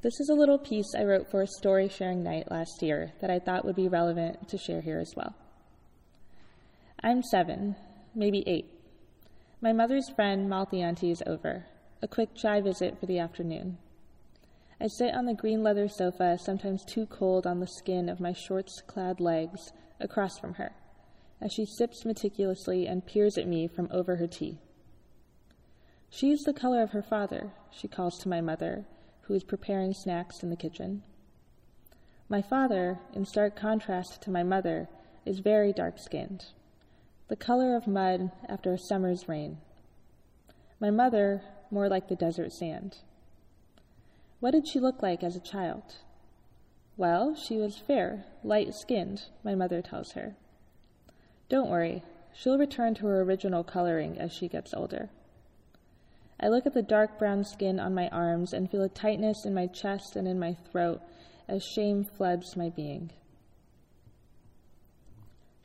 This is a little piece I wrote for a story sharing night last year that I thought would be relevant to share here as well. I'm seven, maybe eight. My mother's friend Malthi Auntie is over, a quick chai visit for the afternoon. I sit on the green leather sofa, sometimes too cold on the skin of my shorts clad legs, across from her, as she sips meticulously and peers at me from over her tea. She's the color of her father, she calls to my mother, who is preparing snacks in the kitchen. My father, in stark contrast to my mother, is very dark skinned, the color of mud after a summer's rain. My mother, more like the desert sand. What did she look like as a child? Well, she was fair, light skinned, my mother tells her. Don't worry, she'll return to her original coloring as she gets older. I look at the dark brown skin on my arms and feel a tightness in my chest and in my throat as shame floods my being.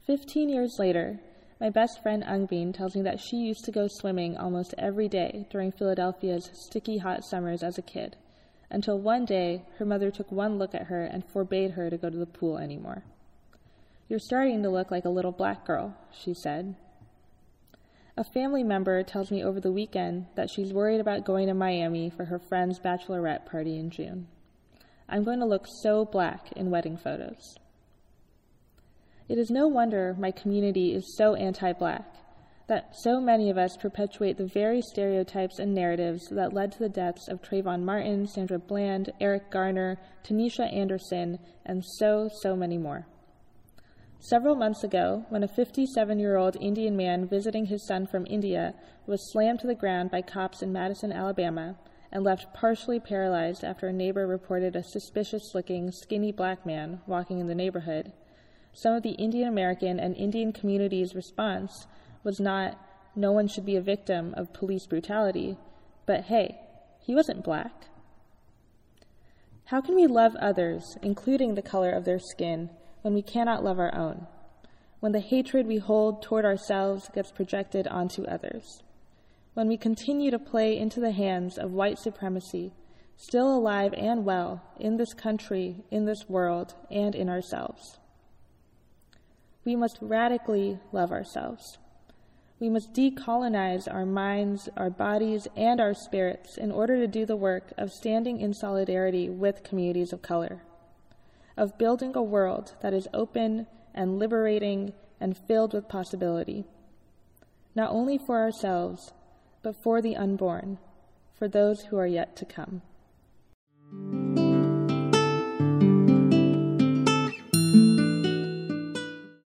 Fifteen years later, my best friend Ungbeen tells me that she used to go swimming almost every day during Philadelphia's sticky hot summers as a kid until one day her mother took one look at her and forbade her to go to the pool anymore. You're starting to look like a little black girl, she said. A family member tells me over the weekend that she's worried about going to Miami for her friend's bachelorette party in June. I'm going to look so black in wedding photos. It is no wonder my community is so anti black that so many of us perpetuate the very stereotypes and narratives that led to the deaths of Trayvon Martin, Sandra Bland, Eric Garner, Tanisha Anderson, and so, so many more. Several months ago, when a 57 year old Indian man visiting his son from India was slammed to the ground by cops in Madison, Alabama, and left partially paralyzed after a neighbor reported a suspicious looking, skinny black man walking in the neighborhood, some of the Indian American and Indian community's response was not no one should be a victim of police brutality, but hey, he wasn't black. How can we love others, including the color of their skin, when we cannot love our own? When the hatred we hold toward ourselves gets projected onto others? When we continue to play into the hands of white supremacy, still alive and well in this country, in this world, and in ourselves? We must radically love ourselves. We must decolonize our minds, our bodies, and our spirits in order to do the work of standing in solidarity with communities of color, of building a world that is open and liberating and filled with possibility, not only for ourselves, but for the unborn, for those who are yet to come.